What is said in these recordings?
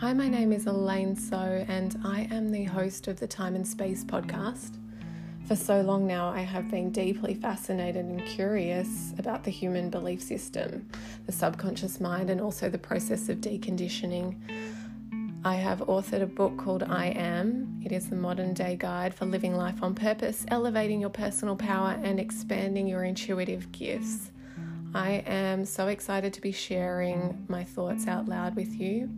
Hi, my name is Elaine So, and I am the host of the Time and Space podcast. For so long now, I have been deeply fascinated and curious about the human belief system, the subconscious mind, and also the process of deconditioning. I have authored a book called I Am. It is the modern day guide for living life on purpose, elevating your personal power, and expanding your intuitive gifts. I am so excited to be sharing my thoughts out loud with you.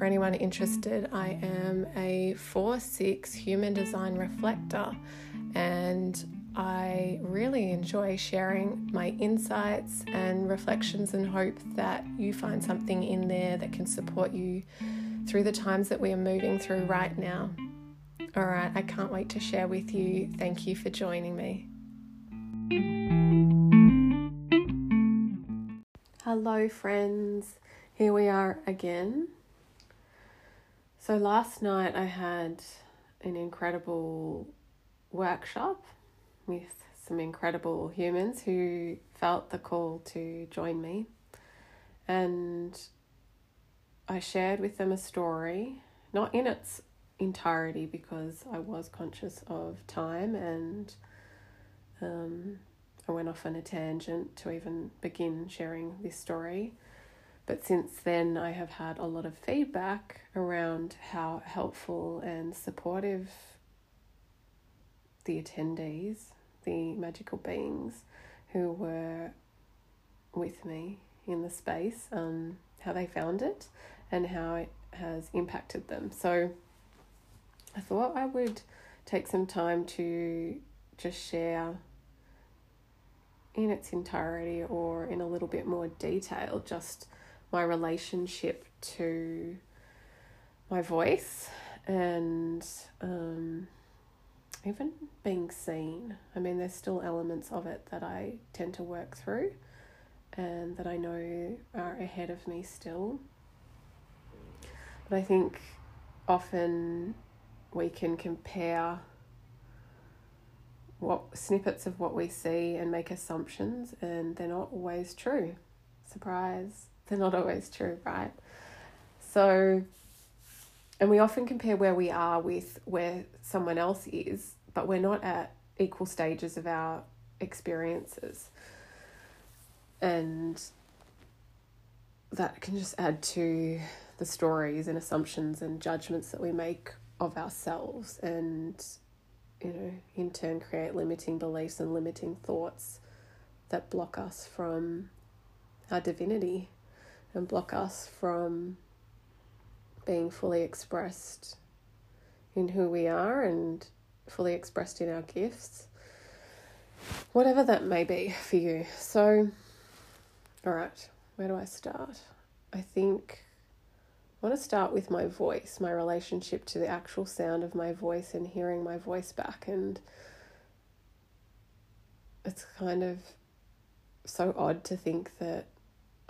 For anyone interested, I am a 4 6 human design reflector and I really enjoy sharing my insights and reflections and hope that you find something in there that can support you through the times that we are moving through right now. All right, I can't wait to share with you. Thank you for joining me. Hello, friends. Here we are again so last night I had an incredible workshop with some incredible humans who felt the call to join me. And I shared with them a story, not in its entirety because I was conscious of time and um, I went off on a tangent to even begin sharing this story. But since then, I have had a lot of feedback around how helpful and supportive the attendees, the magical beings who were with me in the space, um, how they found it and how it has impacted them. So I thought I would take some time to just share in its entirety or in a little bit more detail just my relationship to my voice and um, even being seen. I mean, there's still elements of it that I tend to work through and that I know are ahead of me still. But I think often we can compare what snippets of what we see and make assumptions, and they're not always true. Surprise they're not always true, right? So, and we often compare where we are with where someone else is, but we're not at equal stages of our experiences. And that can just add to the stories and assumptions and judgments that we make of ourselves and you know in turn create limiting beliefs and limiting thoughts that block us from our divinity and block us from being fully expressed in who we are and fully expressed in our gifts, whatever that may be for you. So, all right, where do I start? I think I want to start with my voice, my relationship to the actual sound of my voice and hearing my voice back. And it's kind of so odd to think that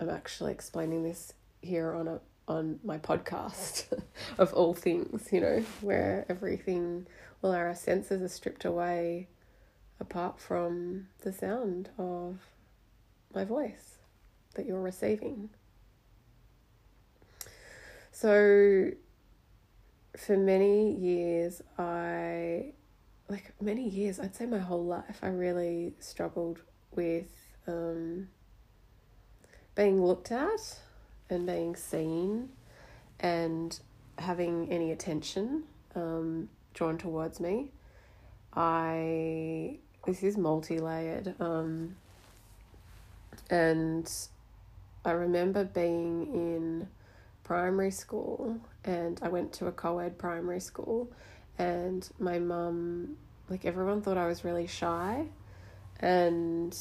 I'm actually explaining this here on a on my podcast of all things, you know, where everything well our senses are stripped away apart from the sound of my voice that you're receiving. So for many years I like many years, I'd say my whole life I really struggled with um being looked at and being seen and having any attention um, drawn towards me. I this is multi-layered um, and I remember being in primary school and I went to a co-ed primary school and my mum like everyone thought I was really shy and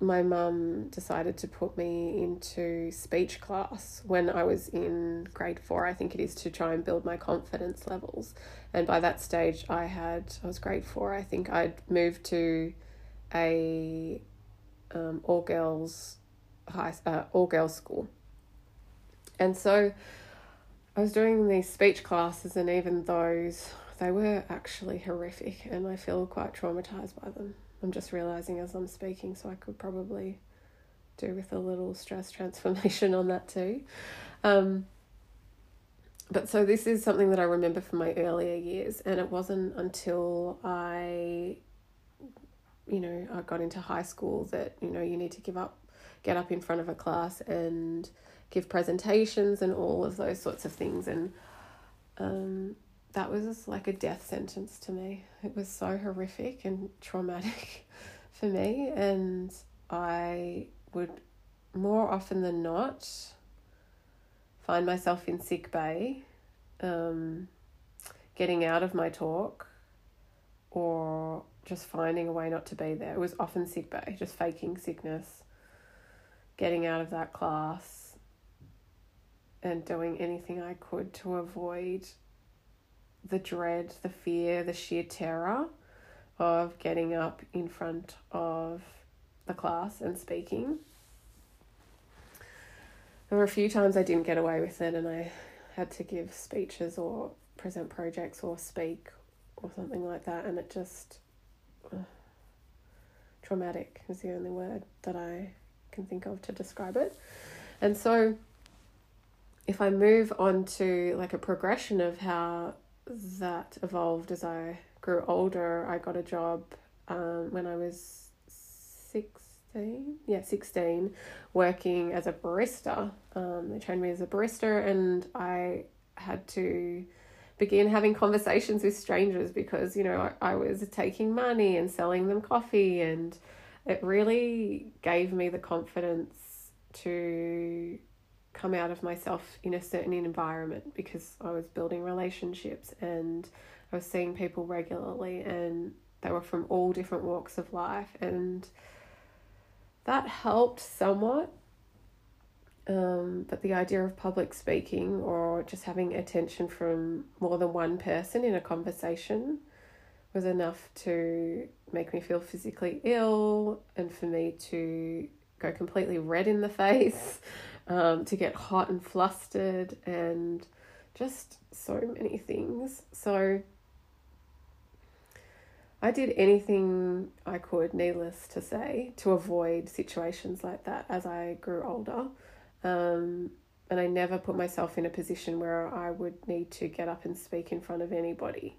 my mum decided to put me into speech class when I was in grade four, I think it is, to try and build my confidence levels. And by that stage, I had, I was grade four, I think I'd moved to a um, all girls high, uh, all girls school. And so I was doing these speech classes, and even those, they were actually horrific, and I feel quite traumatized by them. I'm just realizing as I'm speaking, so I could probably do with a little stress transformation on that too. Um, but so this is something that I remember from my earlier years, and it wasn't until I, you know, I got into high school that you know you need to give up, get up in front of a class and give presentations and all of those sorts of things, and um, that was like a death sentence to me. It was so horrific and traumatic for me, and I would more often than not find myself in sick bay, um, getting out of my talk, or just finding a way not to be there. It was often sick bay, just faking sickness, getting out of that class, and doing anything I could to avoid the dread, the fear, the sheer terror of getting up in front of the class and speaking there were a few times I didn't get away with it and I had to give speeches or present projects or speak or something like that and it just uh, traumatic is the only word that I can think of to describe it. And so if I move on to like a progression of how that evolved as I grew older, I got a job um, when I was 16, yeah, 16, working as a barista. Um, they trained me as a barista, and I had to begin having conversations with strangers because, you know, I, I was taking money and selling them coffee, and it really gave me the confidence to come out of myself in a certain environment because I was building relationships and I was seeing people regularly and they were from all different walks of life and that helped somewhat. Um, but the idea of public speaking or just having attention from more than one person in a conversation was enough to make me feel physically ill and for me to go completely red in the face, um, to get hot and flustered, and just so many things. So, I did anything I could, needless to say, to avoid situations like that as I grew older. Um, and I never put myself in a position where I would need to get up and speak in front of anybody.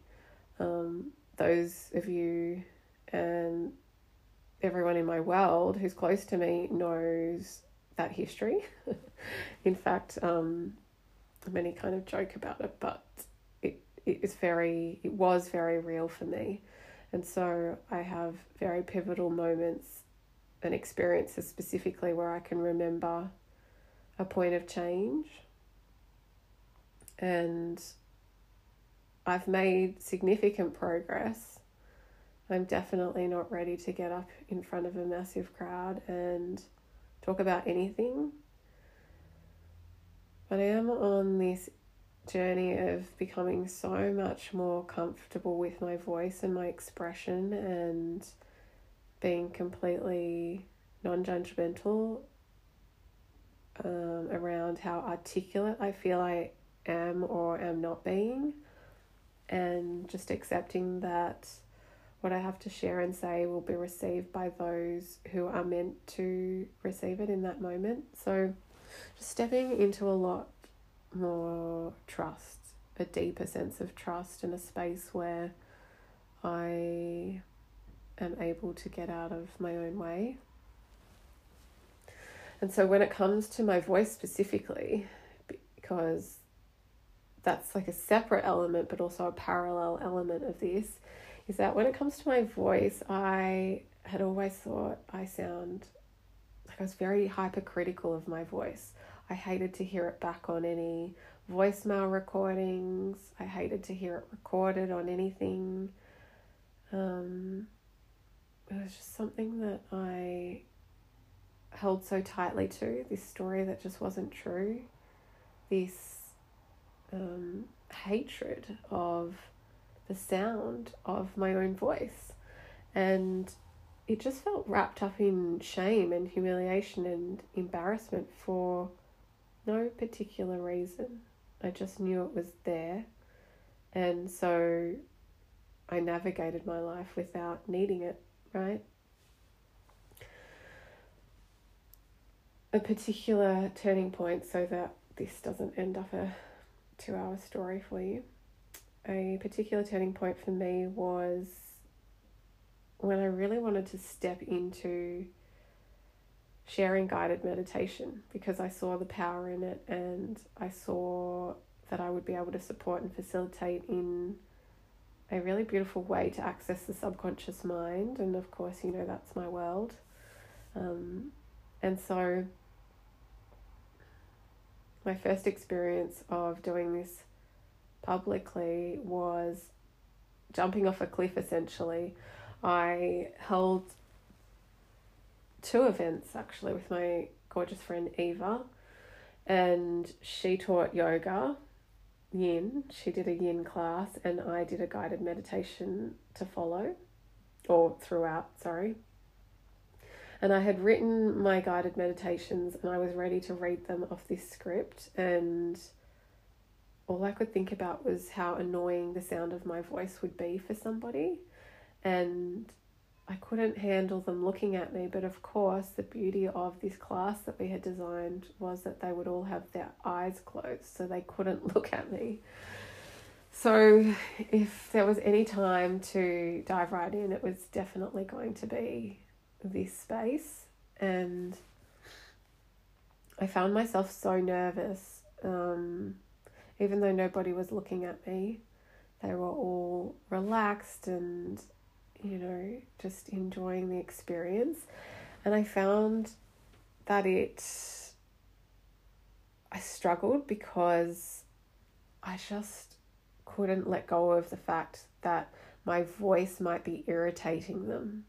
Um, those of you and everyone in my world who's close to me knows that history. in fact, um, many kind of joke about it, but it, it is very, it was very real for me. And so I have very pivotal moments and experiences specifically where I can remember a point of change. And I've made significant progress. I'm definitely not ready to get up in front of a massive crowd and talk about anything. But I am on this journey of becoming so much more comfortable with my voice and my expression and being completely non judgmental um, around how articulate I feel I am or am not being, and just accepting that what I have to share and say will be received by those who are meant to receive it in that moment. So, just stepping into a lot more trust, a deeper sense of trust, and a space where I am able to get out of my own way. And so, when it comes to my voice specifically, because that's like a separate element, but also a parallel element of this, is that when it comes to my voice, I had always thought I sound like I was very hypercritical of my voice. I hated to hear it back on any voicemail recordings. I hated to hear it recorded on anything. Um, it was just something that I held so tightly to this story that just wasn't true. This um, hatred of the sound of my own voice. And it just felt wrapped up in shame and humiliation and embarrassment for no particular reason. I just knew it was there. And so I navigated my life without needing it, right? A particular turning point so that this doesn't end up a two hour story for you. A particular turning point for me was when I really wanted to step into sharing guided meditation because I saw the power in it and I saw that I would be able to support and facilitate in a really beautiful way to access the subconscious mind. And of course, you know, that's my world. Um, and so, my first experience of doing this publicly was jumping off a cliff essentially. I held two events actually with my gorgeous friend Eva, and she taught yoga yin. She did a yin class, and I did a guided meditation to follow, or throughout, sorry. And I had written my guided meditations and I was ready to read them off this script. And all I could think about was how annoying the sound of my voice would be for somebody. And I couldn't handle them looking at me, but of course, the beauty of this class that we had designed was that they would all have their eyes closed so they couldn't look at me. So, if there was any time to dive right in, it was definitely going to be this space. And I found myself so nervous, um, even though nobody was looking at me. They were all relaxed and you know, just enjoying the experience. And I found that it, I struggled because I just couldn't let go of the fact that my voice might be irritating them.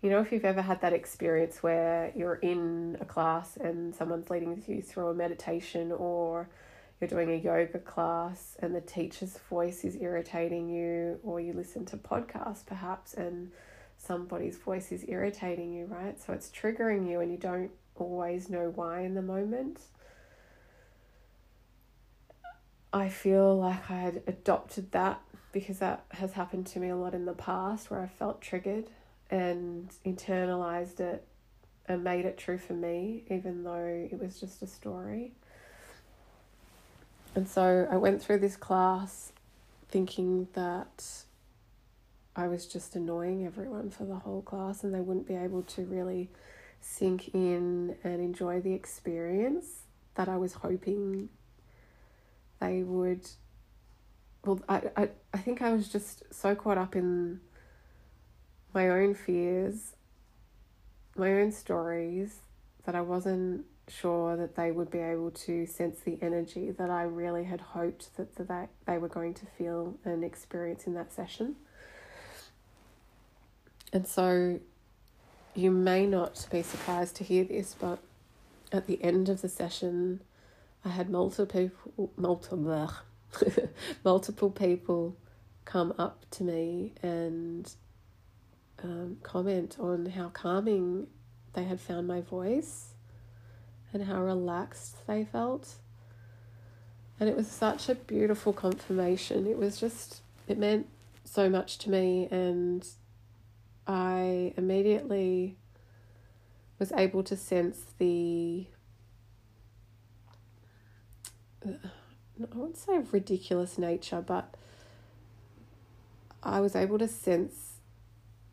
You know, if you've ever had that experience where you're in a class and someone's leading you through a meditation or you're doing a yoga class and the teacher's voice is irritating you, or you listen to podcasts perhaps and somebody's voice is irritating you, right? So it's triggering you and you don't always know why in the moment. I feel like I had adopted that because that has happened to me a lot in the past where I felt triggered and internalized it and made it true for me, even though it was just a story. And so I went through this class thinking that I was just annoying everyone for the whole class and they wouldn't be able to really sink in and enjoy the experience that I was hoping they would. Well, I, I, I think I was just so caught up in my own fears, my own stories, that I wasn't sure that they would be able to sense the energy that I really had hoped that, that they, they were going to feel and experience in that session. And so you may not be surprised to hear this, but at the end of the session, I had multiple people, multiple, multiple people come up to me and um, comment on how calming they had found my voice and how relaxed they felt. And it was such a beautiful confirmation. It was just, it meant so much to me. And I immediately was able to sense the, I wouldn't say ridiculous nature, but I was able to sense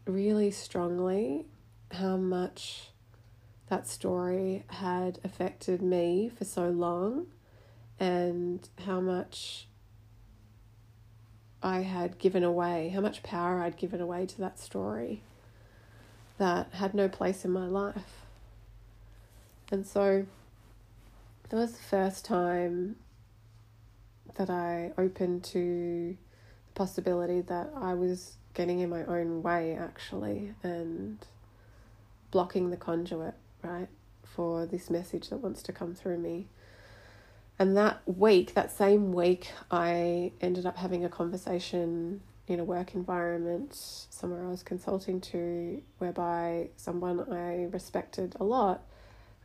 really strongly how much that story had affected me for so long and how much I had given away, how much power I'd given away to that story that had no place in my life. And so that was the first time that I opened to the possibility that I was getting in my own way actually and blocking the conduit right, for this message that wants to come through me. And that week, that same week, I ended up having a conversation in a work environment somewhere I was consulting to, whereby someone I respected a lot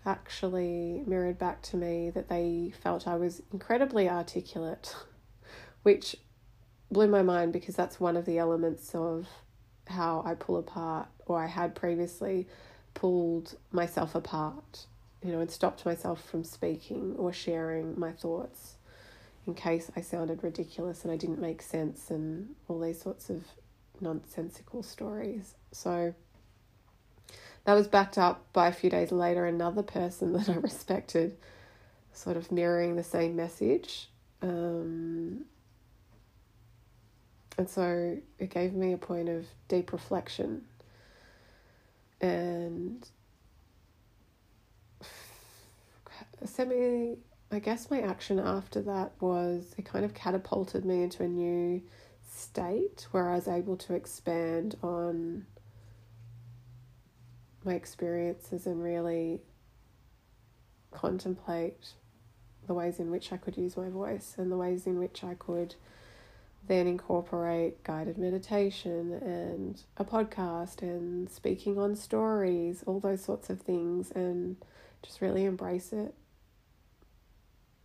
actually mirrored back to me that they felt I was incredibly articulate, which blew my mind because that's one of the elements of how I pull apart, or I had previously pulled myself apart, you know, and stopped myself from speaking or sharing my thoughts in case I sounded ridiculous and I didn't make sense and all these sorts of nonsensical stories. So that was backed up by a few days later another person that I respected, sort of mirroring the same message. Um, and so it gave me a point of deep reflection. And semi, I guess my action after that was it kind of catapulted me into a new state where I was able to expand on my experiences and really contemplate the ways in which I could use my voice and the ways in which I could then incorporate guided meditation and a podcast and speaking on stories, all those sorts of things, and just really embrace it.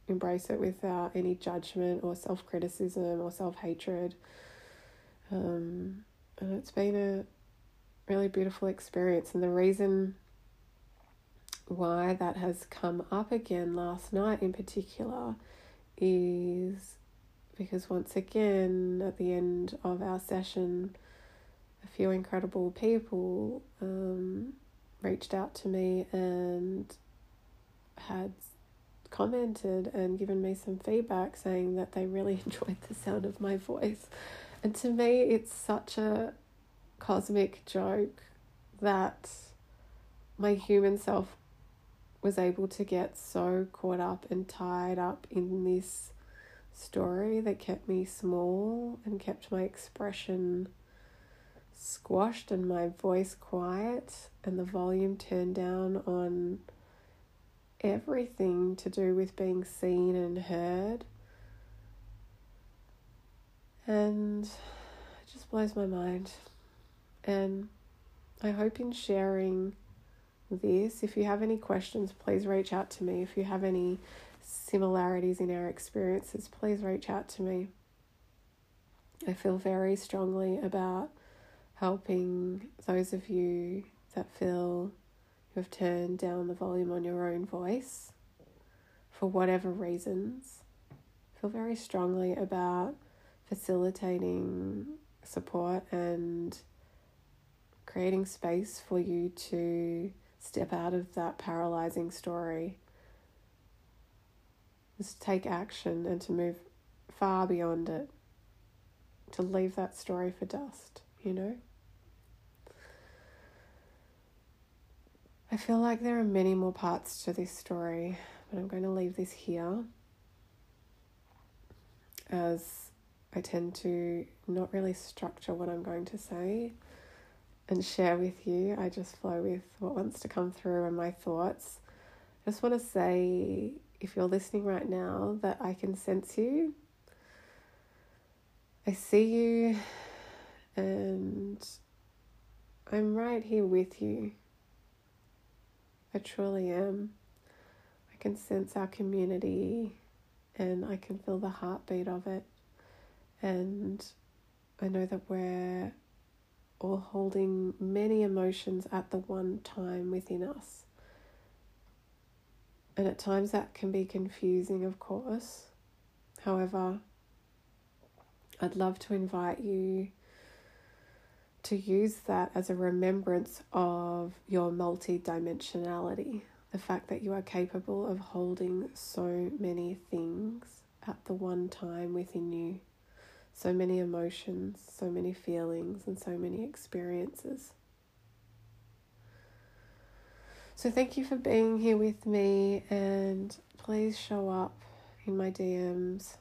Embrace it without any judgment or self criticism or self hatred. Um, and it's been a really beautiful experience. And the reason why that has come up again last night in particular is because once again, at the end of our session, a few incredible people um, reached out to me and had commented and given me some feedback saying that they really enjoyed the sound of my voice. And to me, it's such a cosmic joke that my human self was able to get so caught up and tied up in this story that kept me small and kept my expression squashed and my voice quiet and the volume turned down on everything to do with being seen and heard. And it just blows my mind. And I hope in sharing this, if you have any questions, please reach out to me. If you have any similarities in our experiences, please reach out to me. I feel very strongly about helping those of you that feel you have turned down the volume on your own voice for whatever reasons. I feel very strongly about facilitating support and creating space for you to step out of that paralyzing story is to take action and to move far beyond it, to leave that story for dust, you know? I feel like there are many more parts to this story, but I'm going to leave this here as I tend to not really structure what I'm going to say and share with you. I just flow with what wants to come through and my thoughts. I just want to say if you're listening right now, that I can sense you. I see you, and I'm right here with you. I truly am. I can sense our community and I can feel the heartbeat of it. And I know that we're all holding many emotions at the one time within us. And at times that can be confusing, of course. However, I'd love to invite you to use that as a remembrance of your multidimensionality, the fact that you are capable of holding so many things at the one time within you, so many emotions, so many feelings, and so many experiences. So, thank you for being here with me, and please show up in my DMs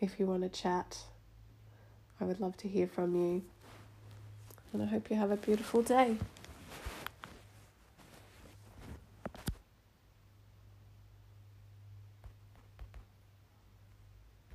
if you want to chat. I would love to hear from you, and I hope you have a beautiful day.